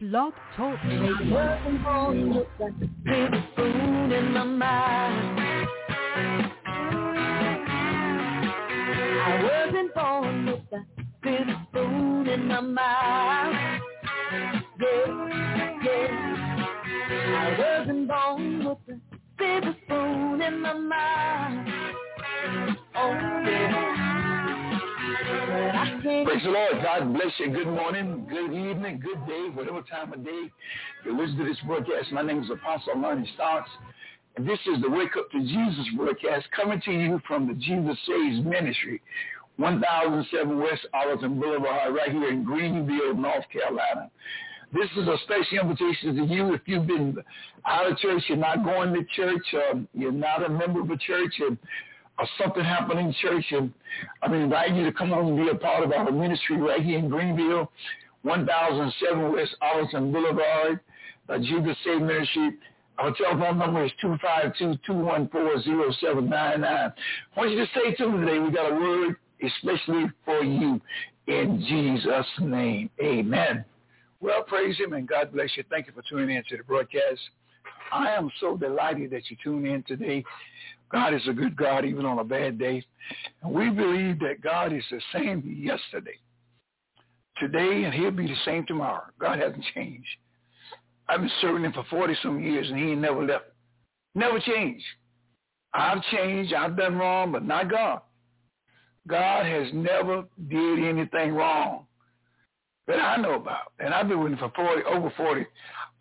Blog Talk Radio. Spoon in my mouth. I wasn't born with that big spoon in my mouth. Yeah, yeah. I wasn't born with a big spoon in my mouth. Oh, yeah. Praise the Lord. God bless you. Good morning, good evening, good day, whatever time of day you listen to this broadcast. My name is Apostle Lonnie Stocks, and this is the Wake Up to Jesus broadcast coming to you from the Jesus Saves Ministry, 1007 West Arlington Boulevard, right here in Greenville, North Carolina. This is a special invitation to you if you've been out of church, you're not going to church, um, you're not a member of a church, and or something happened in church, and I mean, invite you to come on and be a part of our ministry right here in Greenville, 1007 West Arlington Boulevard, uh, Jesus Save Ministry. Our telephone number is 252-214-0799. I want you to stay tuned today. We got a word especially for you in Jesus' name. Amen. Well, praise him and God bless you. Thank you for tuning in to the broadcast. I am so delighted that you tune in today. God is a good God even on a bad day. And we believe that God is the same yesterday, today, and he'll be the same tomorrow. God hasn't changed. I've been serving him for 40-some years, and he ain't never left. Never changed. I've changed. I've done wrong, but not God. God has never did anything wrong that I know about. And I've been with him for 40, over 40,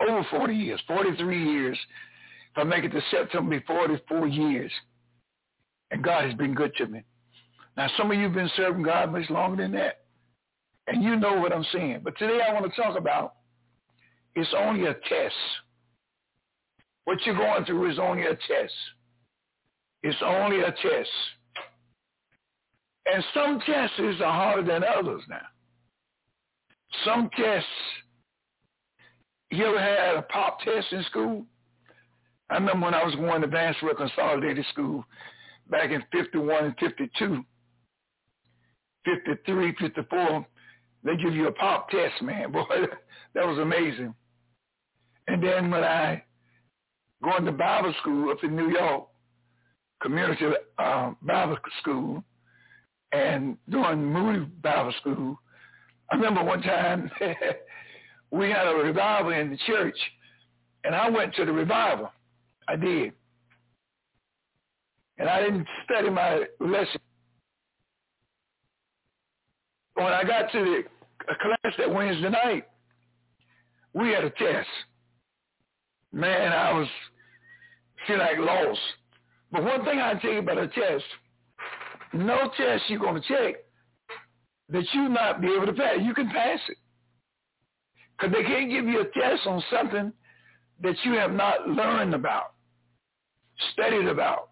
over 40 years, 43 years. If I make it to September, be 44 years. And God has been good to me. Now, some of you have been serving God much longer than that. And you know what I'm saying. But today I want to talk about it's only a test. What you're going through is only a test. It's only a test. And some tests are harder than others now. Some tests, you ever had a pop test in school? I remember when I was going to Vanceville Consolidated School back in 51 and 52, 53, 54, they give you a pop test, man. Boy, that was amazing. And then when I going to Bible school up in New York, community uh, Bible school, and doing Moody Bible school, I remember one time we had a revival in the church, and I went to the revival. I did. And I didn't study my lesson. When I got to the class that Wednesday night, we had a test. Man, I was feel like lost. But one thing I tell you about a test, no test you're going to check that you not be able to pass. You can pass it. Because they can't give you a test on something that you have not learned about, studied about.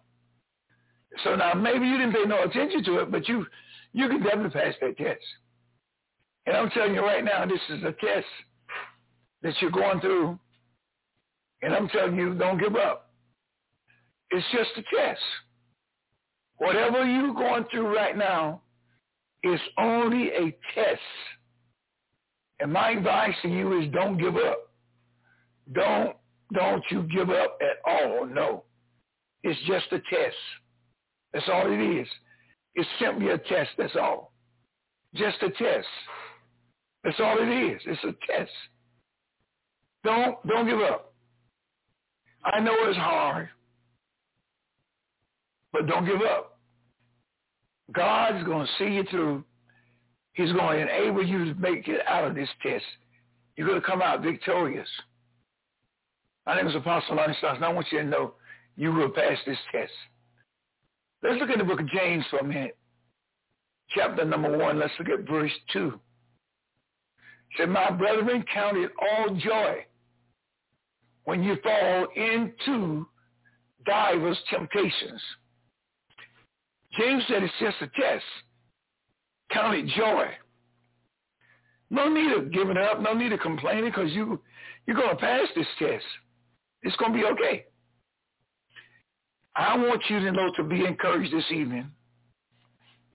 So now maybe you didn't pay no attention to it, but you you can definitely pass that test. And I'm telling you right now, this is a test that you're going through. And I'm telling you, don't give up. It's just a test. Whatever you're going through right now is only a test. And my advice to you is don't give up. Don't don't you give up at all. No. It's just a test. That's all it is. It's simply a test, that's all. Just a test. That's all it is. It's a test. Don't don't give up. I know it's hard, but don't give up. God's going to see you through. He's going to enable you to make it out of this test. You're going to come out victorious. My name is Apostle Lonnie Stocks, and I want you to know you will pass this test. Let's look at the book of James for a minute. Chapter number one, let's look at verse two. It said, My brethren, count it all joy when you fall into divers temptations. James said it's just a test. Count it joy. No need of giving up, no need of complaining because you, you're going to pass this test. It's going to be okay. I want you to know to be encouraged this evening.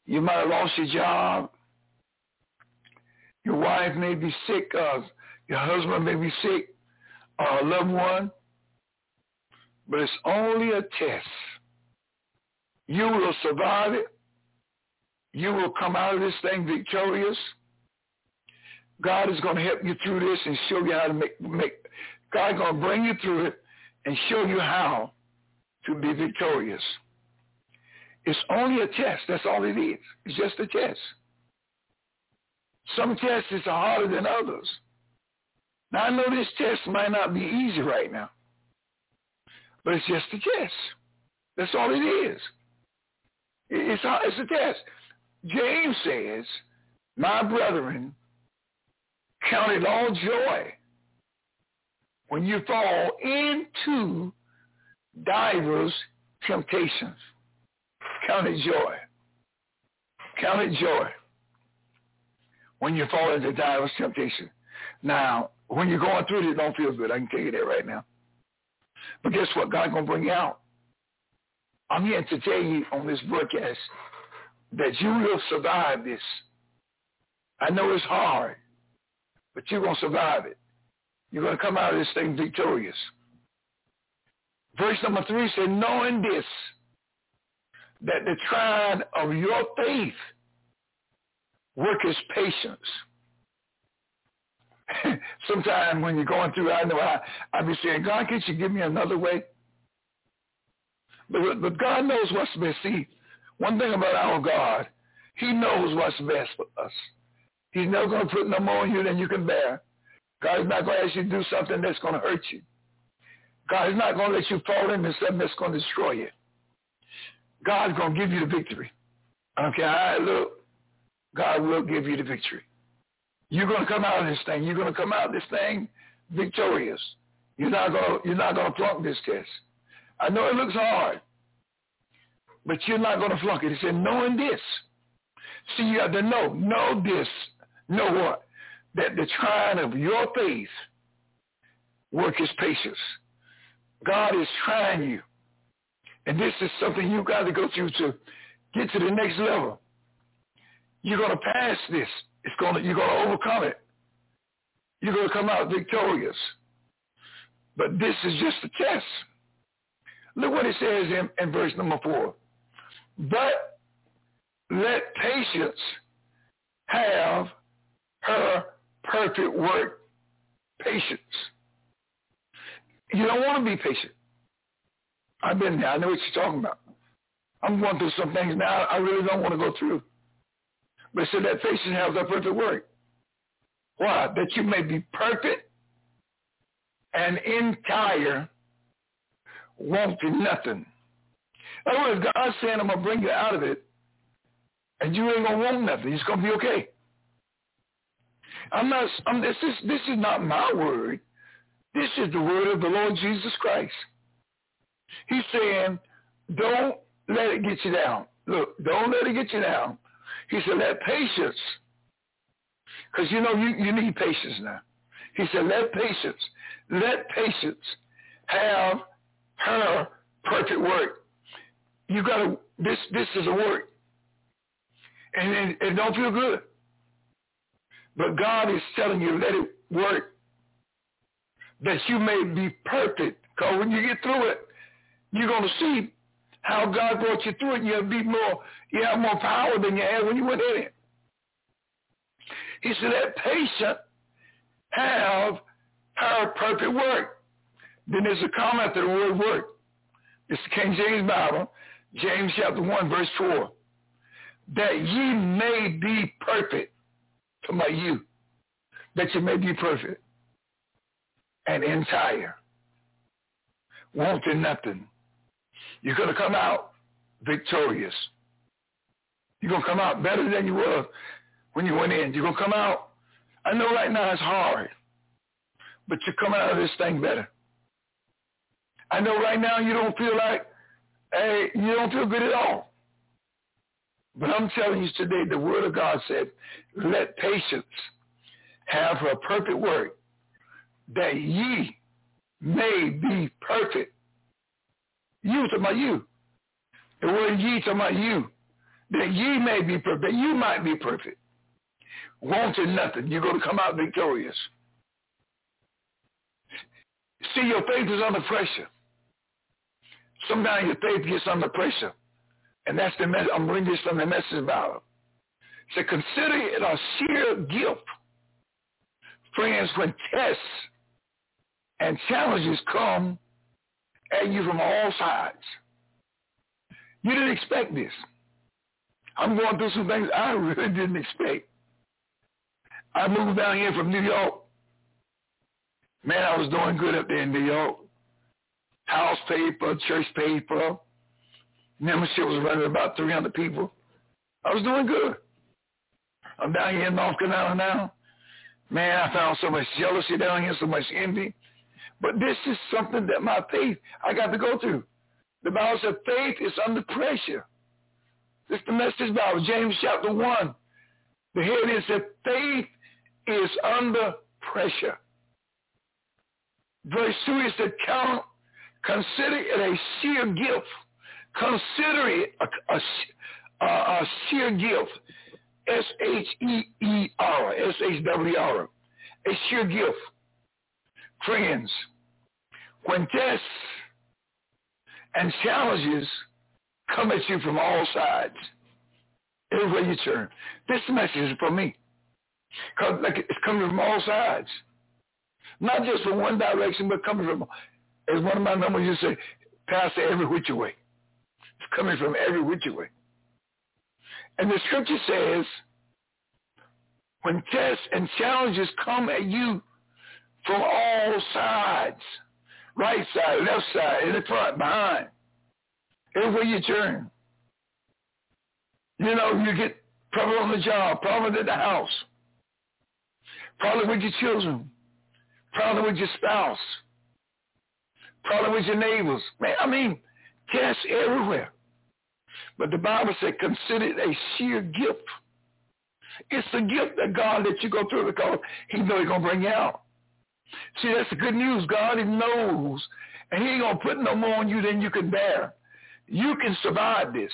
You might have lost your job. Your wife may be sick, uh, Your husband may be sick or a loved one, but it's only a test. You will survive it. You will come out of this thing victorious. God is going to help you through this and show you how to make, make God's going to bring you through it and show you how to be victorious. It's only a test. That's all it is. It's just a test. Some tests are harder than others. Now, I know this test might not be easy right now, but it's just a test. That's all it is. It's a, it's a test. James says, my brethren, count it all joy when you fall into divers temptations. Count it joy. Count it joy when you fall into divers temptation. Now, when you're going through it don't feel good. I can tell you that right now. But guess what? God's going to bring you out. I'm here to tell you on this broadcast that you will survive this. I know it's hard, but you're going to survive it. You're going to come out of this thing victorious. Verse number three said, knowing this, that the trying of your faith worketh patience. Sometimes when you're going through, I know I, I be saying, God, can't you give me another way? But, but God knows what's best. See, one thing about our God, he knows what's best for us. He's never going to put no more on you than you can bear. God is not going to ask you to do something that's going to hurt you. God is not going to let you fall into something that's going to destroy you. God's going to give you the victory. I don't care how it look. God will give you the victory. You're going to come out of this thing. You're going to come out of this thing victorious. You're not going to, you're not going to flunk this test. I know it looks hard, but you're not going to flunk it. He said, knowing this. See, you have to know. Know this. Know what? That the trying of your faith work is patience. God is trying you. And this is something you got to go through to get to the next level. You're going to pass this. It's going to, you're going to overcome it. You're going to come out victorious. But this is just a test. Look what it says in, in verse number four. But let patience have her perfect work, patience. You don't want to be patient. I've been there. I know what you're talking about. I'm going through some things now I really don't want to go through. But so that patience has a perfect work. Why? That you may be perfect and entire, wanting nothing. In other words, God's saying, I'm going to bring you out of it, and you ain't going to want nothing. It's going to be okay. I'm not, I'm, this, is, this is not my word. This is the word of the Lord Jesus Christ. He's saying, don't let it get you down. Look, don't let it get you down. He said, let patience, because you know you, you need patience now. He said, let patience, let patience have her perfect work. You got to, this, this is a work. And it, it don't feel good. But God is telling you, let it work that you may be perfect. Because when you get through it, you're going to see how God brought you through it. You'll be more, you have more power than you had when you went in it. He said, that patient have her perfect work. Then there's a comment to the word work. It's the King James Bible, James chapter 1, verse 4. That ye may be perfect. To my you. That you may be perfect and entire. Wanting nothing. You're going to come out victorious. You're going to come out better than you were when you went in. You're going to come out. I know right now it's hard, but you're coming out of this thing better. I know right now you don't feel like, hey, you don't feel good at all. But I'm telling you today, the word of God said, let patience have her perfect work, that ye may be perfect you talking about you. The word ye talking about you. That ye may be perfect. You might be perfect. Wanting nothing. You're going to come out victorious. See, your faith is under pressure. Sometimes your faith gets under pressure. And that's the message. I'm bringing this from the message about So consider it a sheer gift. Friends, when tests and challenges come at you from all sides. You didn't expect this. I'm going through some things I really didn't expect. I moved down here from New York. Man, I was doing good up there in New York. House paper, church paper. Membership was running about 300 people. I was doing good. I'm down here in North Carolina now. Man, I found so much jealousy down here, so much envy. But this is something that my faith, I got to go through. The Bible said faith is under pressure. This is the message Bible, James chapter 1. The heading said faith is under pressure. Verse 2 is to count, consider it a sheer gift. Consider it a, a, a, sheer gift. S-H-E-E-R, S-H-W-R, a sheer gift. Friends, when tests and challenges come at you from all sides, everywhere you turn, this message is for me. Like it's coming from all sides. Not just from one direction, but coming from, as one of my numbers used to say, Pastor, every which way. It's coming from every which way. And the scripture says, when tests and challenges come at you from all sides, right side, left side, in the front, behind, everywhere you turn, you know, you get problem on the job, problem at the house, problem with your children, problem with your spouse, problem with your neighbors. Man, I mean, cash everywhere. But the Bible said, consider it a sheer gift. It's the gift that God let you go through because he knows he's going to bring you out. See, that's the good news. God he knows, and he ain't going to put no more on you than you can bear. You can survive this.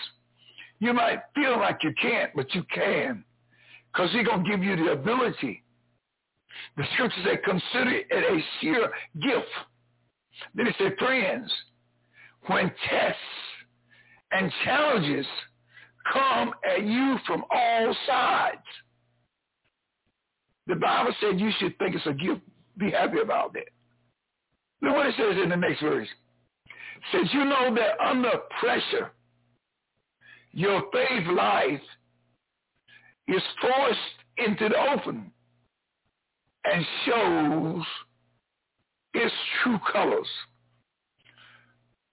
You might feel like you can't, but you can because he's going to give you the ability. The scripture said, consider it a sheer gift. Then it said, friends, when tests and challenges come at you from all sides. The Bible said you should think it's a gift. Be happy about that. Look what it says in the next verse. Says, you know that under pressure, your faith life is forced into the open and shows its true colors.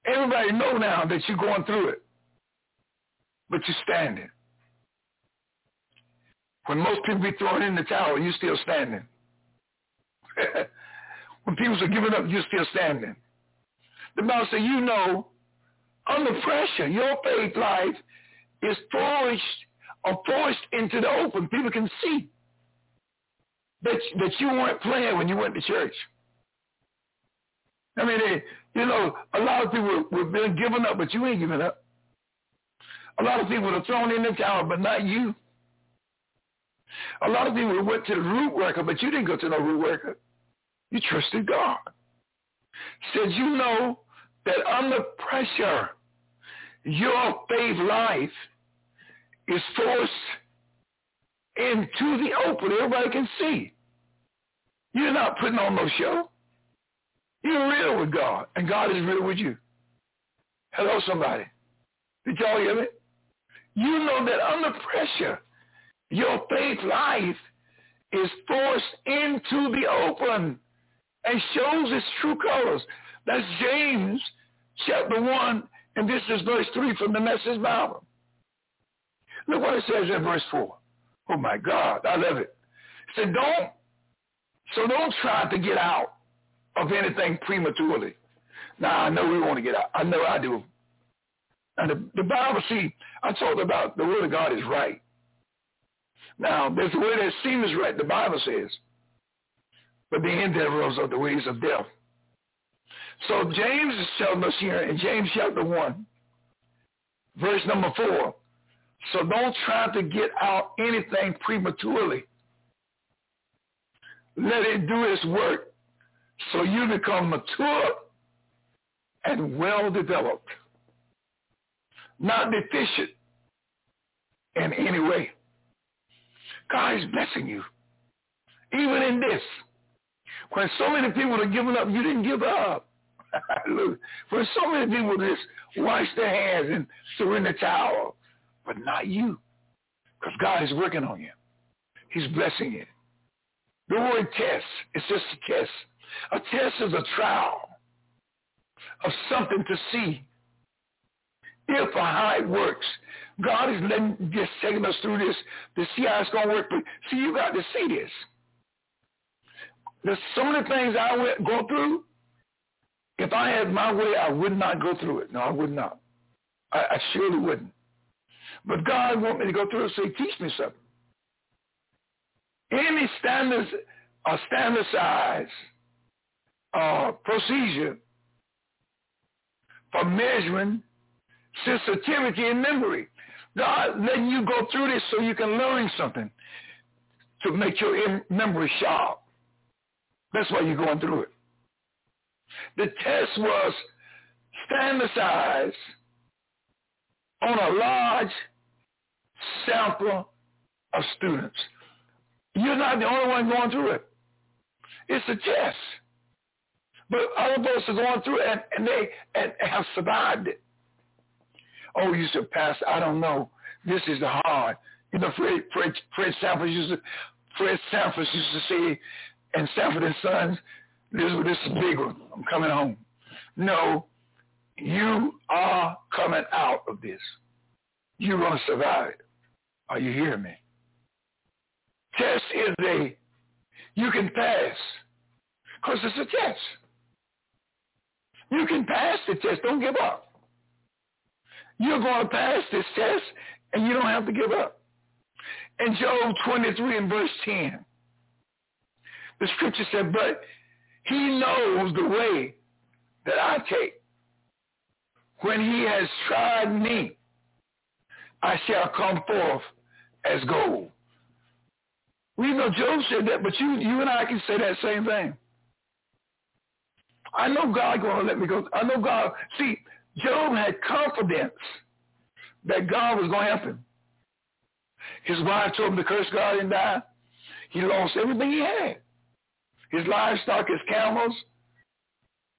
Everybody know now that you're going through it but you're standing. When most people be throwing in the towel, you're still standing. when people are giving up, you're still standing. The Bible says, you know, under pressure, your faith life is forced uh, or forced into the open. People can see that, that you weren't playing when you went to church. I mean, they, you know, a lot of people were been giving up, but you ain't giving up. A lot of people have thrown in the towel, but not you. A lot of people went to the root worker, but you didn't go to no root worker. You trusted God. Said you know that under pressure, your faith life is forced into the open. Everybody can see. You're not putting on no show. You're real with God, and God is real with you. Hello, somebody. Did y'all hear me? you know that under pressure, your faith life is forced into the open and shows its true colors. That's James chapter 1, and this is verse 3 from the Message Bible. Look what it says in verse 4. Oh my God, I love it. It said, don't, so don't try to get out of anything prematurely. Now, I know we want to get out. I know I do. And the, the Bible, see, I talked about the word of God is right. Now, there's a way that seems right, the Bible says. But the endeavors of the ways of death. So James is telling us here in James chapter 1, verse number 4. So don't try to get out anything prematurely. Let it do its work so you become mature and well developed, not deficient in any way. God is blessing you. Even in this. When so many people are giving up, you didn't give up. when so many people just wash their hands and surrender towel, but not you. Because God is working on you. He's blessing you. The word test is just a test. A test is a trial of something to see if or how it works. God is letting, just taking us through this to see how it's going to work. But see, you got to see this. There's so many things I went, go through. If I had my way, I would not go through it. No, I would not. I, I surely wouldn't. But God want me to go through it, so he teach me something. Any standards or standard size uh, procedure for measuring sensitivity and memory. God letting you go through this so you can learn something to make your memory sharp. That's why you're going through it. The test was standardized on a large sample of students. You're not the only one going through it. It's a test. But other folks are going through and, and they and have survived it. Oh, you said, Pastor, I don't know. This is hard. You know, Fred, Fred, Fred Sanford used to, Fred Sanford used to say, and Sanford and Sons, this, this is a big one. I'm coming home. No, you are coming out of this. You're going to survive it. Are you hearing me? Test is a, you can pass because it's a test. You can pass the test. Don't give up. You're going to pass this test, and you don't have to give up. In Job 23 and verse 10, the scripture said, but he knows the way that I take. When he has tried me, I shall come forth as gold. We know Job said that, but you, you and I can say that same thing. I know God going to let me go. I know God. See, Job had confidence that God was going to help him. His wife told him to curse God and die. He lost everything he had. His livestock, his camels,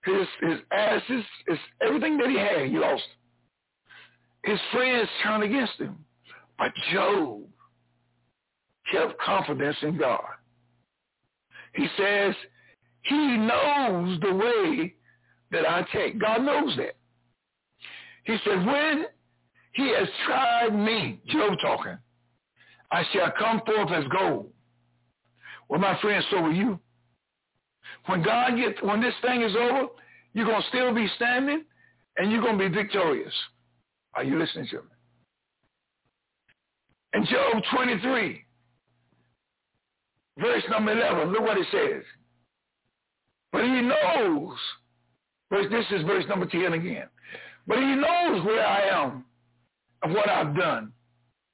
his his asses, his everything that he had, he lost. His friends turned against him. But Job kept confidence in God. He says, he knows the way that I take. God knows that. He said, when he has tried me, Job talking, I shall come forth as gold. Well, my friend, so will you. When God gets, when this thing is over, you're going to still be standing and you're going to be victorious. Are you listening to me? In Job 23, verse number 11, look what it says. But he knows, this is verse number 10 again. But he knows where I am and what I've done.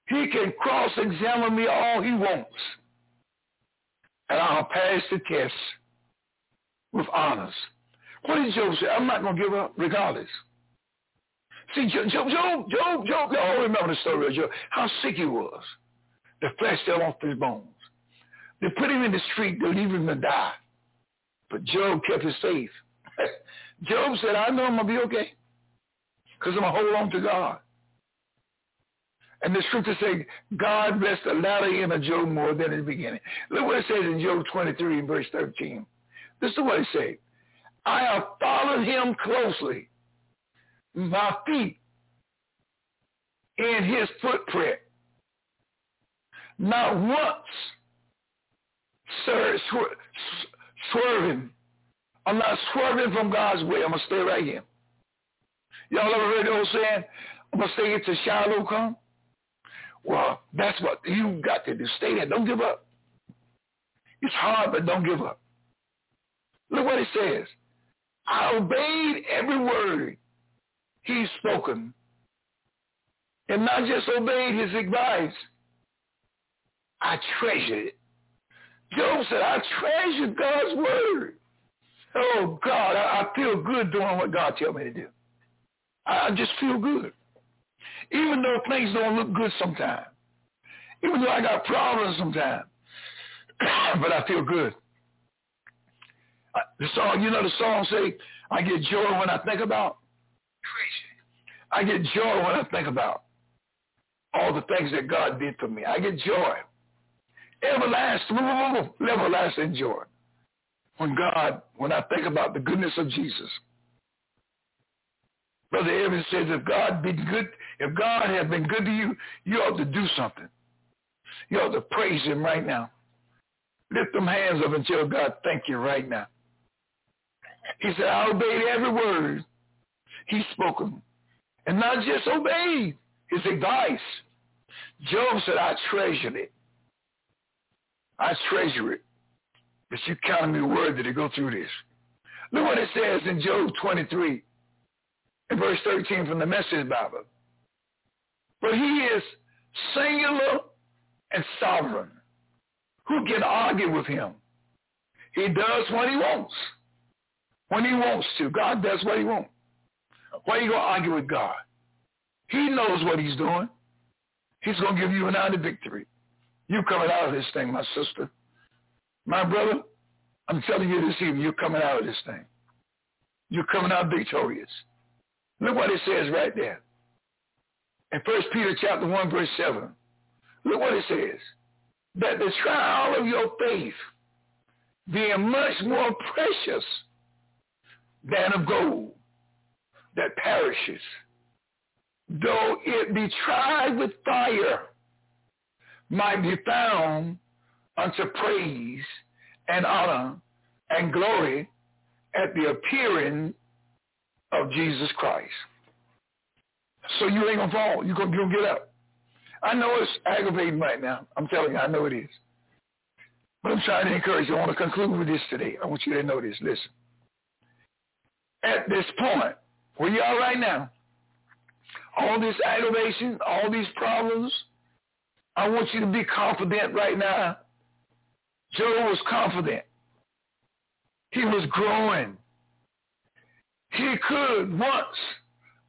He can cross-examine me all he wants. And I'll pass the test with honors. What did Job say? I'm not going to give up regardless. See, Job, Job, Job, Job, Job, y'all remember the story of Job, how sick he was. The flesh fell off his bones. They put him in the street to leave him to die. But Job kept his faith. Job said, I know I'm going to be okay because I'm going to hold on to God. And the scripture says, God blessed the latter end of Job more than in the beginning. Look what it says in Job 23 and verse 13. This is what it says. I have followed him closely, my feet in his footprint. Not once sir, swerving. I'm not swerving from God's way. I'm going to stay right here. Y'all ever heard the old saying, I'm going to stay until Shiloh come? Well, that's what you got to do. Stay there. Don't give up. It's hard, but don't give up. Look what it says. I obeyed every word he's spoken. And not just obeyed his advice. I treasured it. Job said, I treasure God's word. Oh God, I, I feel good doing what God tell me to do. I, I just feel good. Even though things don't look good sometimes. Even though I got problems sometimes. but I feel good. The song, you know the song say, I get joy when I think about. I get joy when I think about all the things that God did for me. I get joy. Everlasting, everlasting joy. When God, when I think about the goodness of Jesus. Brother Evans says, if God been good, if God has been good to you, you ought to do something. You ought to praise him right now. Lift them hands up and tell God, thank you right now. He said, I obeyed every word he spoken. And not just obeyed his advice. Job said, I treasured it. I treasure it. But you counted me worthy to go through this. Look what it says in Job 23 in verse 13 from the Message Bible. But he is singular and sovereign. Who can argue with him? He does what he wants. When he wants to. God does what he wants. Why are you going to argue with God? He knows what he's doing. He's going to give you an out of victory. You coming out of this thing, my sister. My brother, I'm telling you this evening, you're coming out of this thing. You're coming out victorious. Look what it says right there. In 1 Peter chapter 1, verse 7. Look what it says. That the trial of your faith, being much more precious than of gold that perishes, though it be tried with fire, might be found unto praise and honor and glory at the appearing of Jesus Christ. So you ain't gonna fall. You're gonna, you're gonna get up. I know it's aggravating right now. I'm telling you, I know it is. But I'm trying to encourage you. I want to conclude with this today. I want you to know this. Listen. At this point, where you are right now, all this aggravation, all these problems, I want you to be confident right now. Job was confident. He was growing. He could once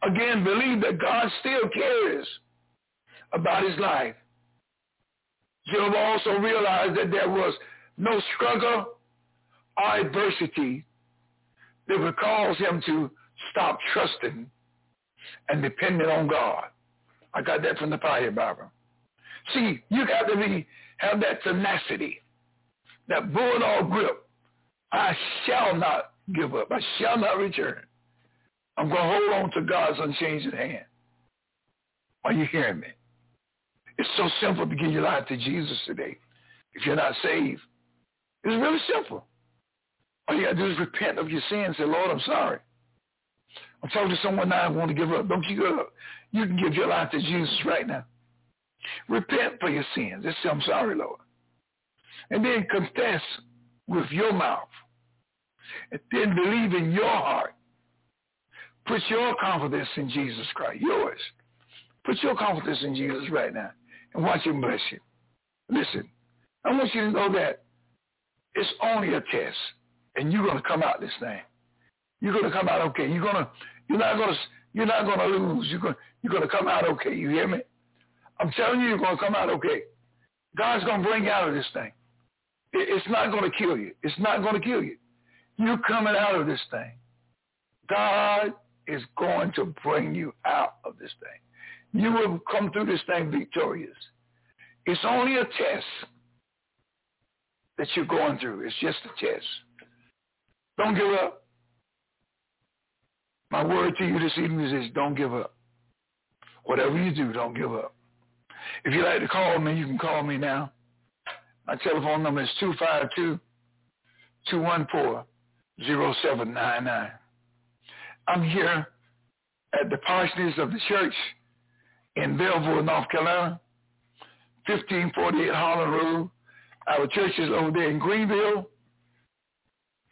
again believe that God still cares about his life. Job also realized that there was no struggle or adversity that would cause him to stop trusting and depending on God. I got that from the fire, Barbara. See, you got to be have that tenacity, that bulldog grip. I shall not give up. I shall not return. I'm going to hold on to God's unchanging hand. Are you hearing me? It's so simple to give your life to Jesus today. If you're not saved, it's really simple. All you got to do is repent of your sins. Say, Lord, I'm sorry. I'm talking to someone now who want to give up. Don't you give up. You can give your life to Jesus right now. Repent for your sins. Just say, I'm sorry, Lord. And then confess with your mouth. And then believe in your heart. Put your confidence in Jesus Christ, yours. Put your confidence in Jesus right now and watch him bless you. Listen, I want you to know that it's only a test, and you're going to come out this thing. You're going to come out okay. You're going to, you're not going to, you're not going to lose. You're going, you're going to come out okay. You hear me? I'm telling you, you're going to come out okay. God's going to bring you out of this thing. It's not going to kill you. It's not going to kill you. You're coming out of this thing. God is going to bring you out of this thing. You will come through this thing victorious. It's only a test that you're going through. It's just a test. Don't give up. My word to you this evening is don't give up. Whatever you do, don't give up. If you'd like to call me, you can call me now. My telephone number is 252-214-0799. I'm here at the parsonage of the church in Belleville, North Carolina, 1548 Holland Road. Our church is over there in Greenville,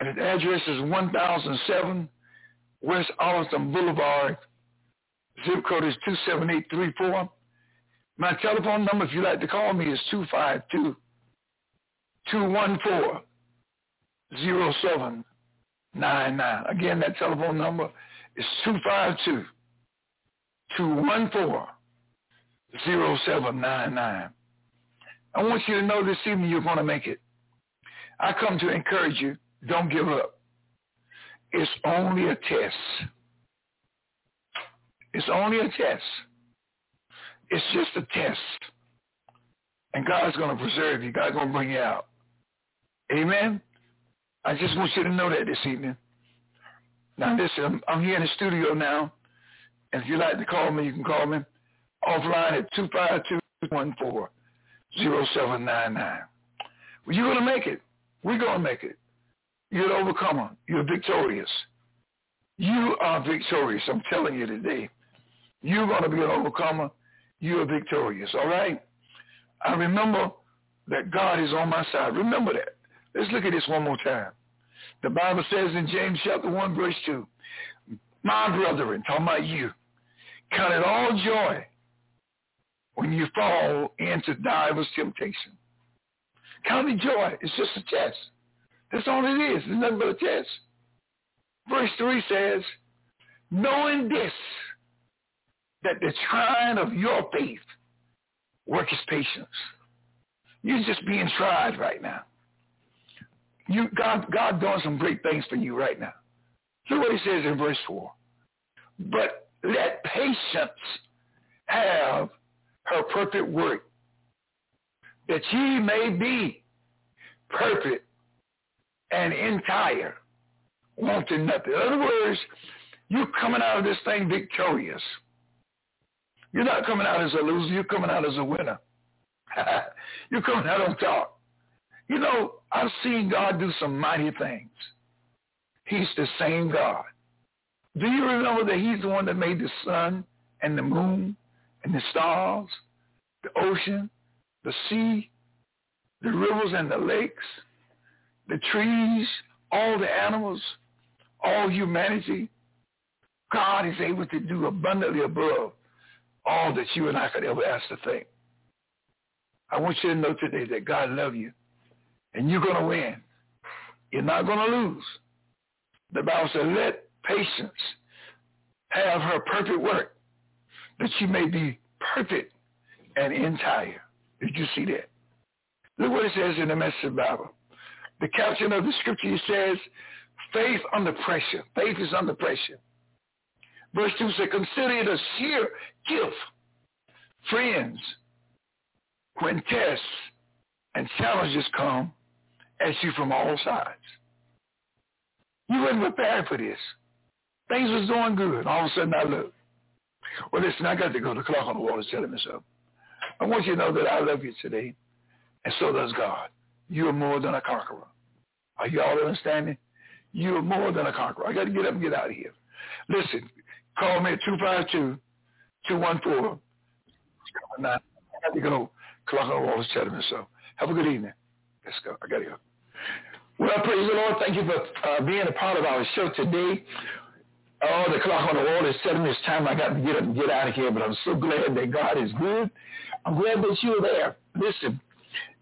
and the address is 1007 West Arlington Boulevard. Zip code is 27834. My telephone number, if you'd like to call me, is 252 214 0799. Again, that telephone number is 252 214 0799. I want you to know this evening you're going to make it. I come to encourage you. Don't give up. It's only a test. It's only a test. It's just a test. And God's going to preserve you. God's going to bring you out. Amen? I just want you to know that this evening. Now listen, I'm, I'm here in the studio now. And if you'd like to call me, you can call me offline at 252 0799. Well, you're going to make it. We're going to make it. You're an overcomer. You're victorious. You are victorious. I'm telling you today. You're going to be an overcomer. You are victorious. All right? I remember that God is on my side. Remember that. Let's look at this one more time. The Bible says in James chapter 1, verse 2, My brethren, talking about you, count it all joy when you fall into divers temptation. Count it joy. It's just a test. That's all it is. It's nothing but a test. Verse 3 says, knowing this, that the trying of your faith works patience. You're just being tried right now. You, God, God doing some great things for you right now. Look what he says in verse 4. But let patience have her perfect work, that ye may be perfect and entire, wanting nothing. In other words, you're coming out of this thing victorious. You're not coming out as a loser. You're coming out as a winner. you're coming out on top. You know, I've seen God do some mighty things. He's the same God. Do you remember that he's the one that made the sun and the moon and the stars, the ocean, the sea, the rivers and the lakes, the trees, all the animals, all humanity? God is able to do abundantly above all that you and I could ever ask to think. I want you to know today that God loves you and you're going to win. You're not going to lose. The Bible says, let patience have her perfect work, that she may be perfect and entire. Did you see that? Look what it says in the Message Bible. The caption of the scripture says, faith under pressure. Faith is under pressure. Verse 2 says, consider it a sheer gift, friends, when tests and challenges come at you from all sides. You weren't prepared for this. Things was doing good. All of a sudden I look. Well, listen, I got to go. To the clock on the wall is telling me so. I want you to know that I love you today, and so does God. You are more than a conqueror. Are you all understanding? You are more than a conqueror. I got to get up and get out of here. Listen, call me at 252-214. I got to go. Clock on the wall is telling so. Have a good evening. Let's go. I got to go. Well, praise the Lord. Thank you for uh, being a part of our show today. Oh, the clock on the wall is telling me it's time I got to get up and get out of here, but I'm so glad that God is good. I'm glad that you're there. Listen,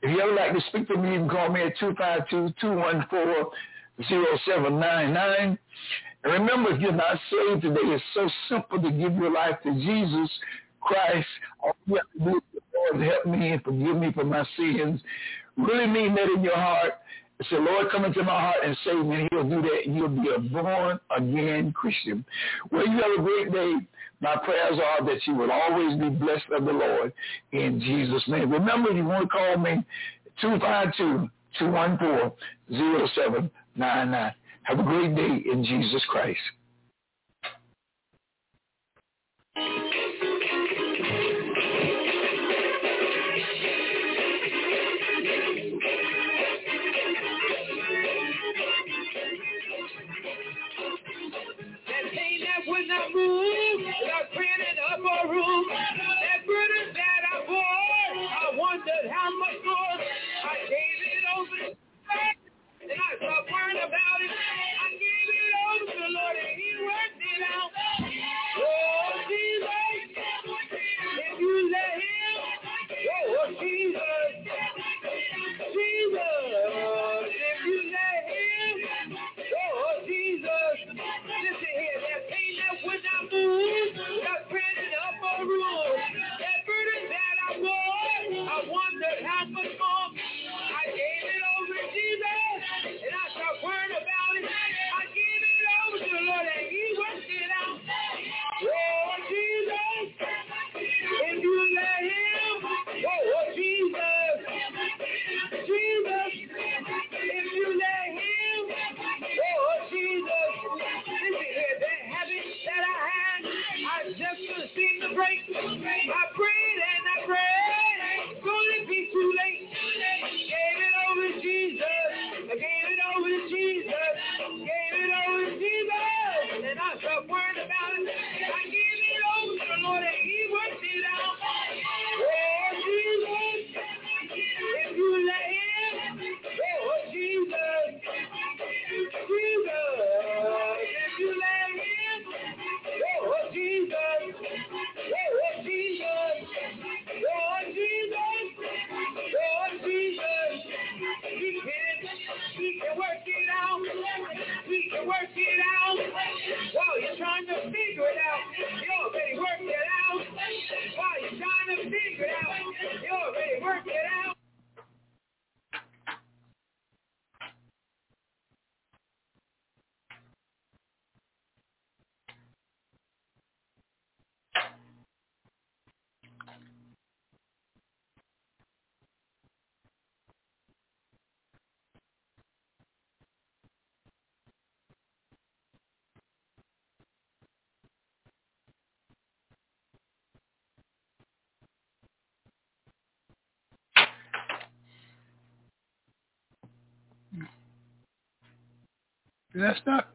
if you ever like to speak to me, you can call me at 252-214-0799. And remember, if you're not saved today, it's so simple to give your life to Jesus Christ. All you have to do is, Lord, help me and forgive me for my sins. Really mean that in your heart Say, Lord, come into my heart and save me. He'll do that. You'll be a born-again Christian. Well, you have a great day. My prayers are that you will always be blessed of the Lord in Jesus' name. Remember, you want to call me 252-214-0799. Have a great day in Jesus Christ. move. Up a room. That burden that I bore, I wondered how much more. I gave it over and I stopped worrying about Did that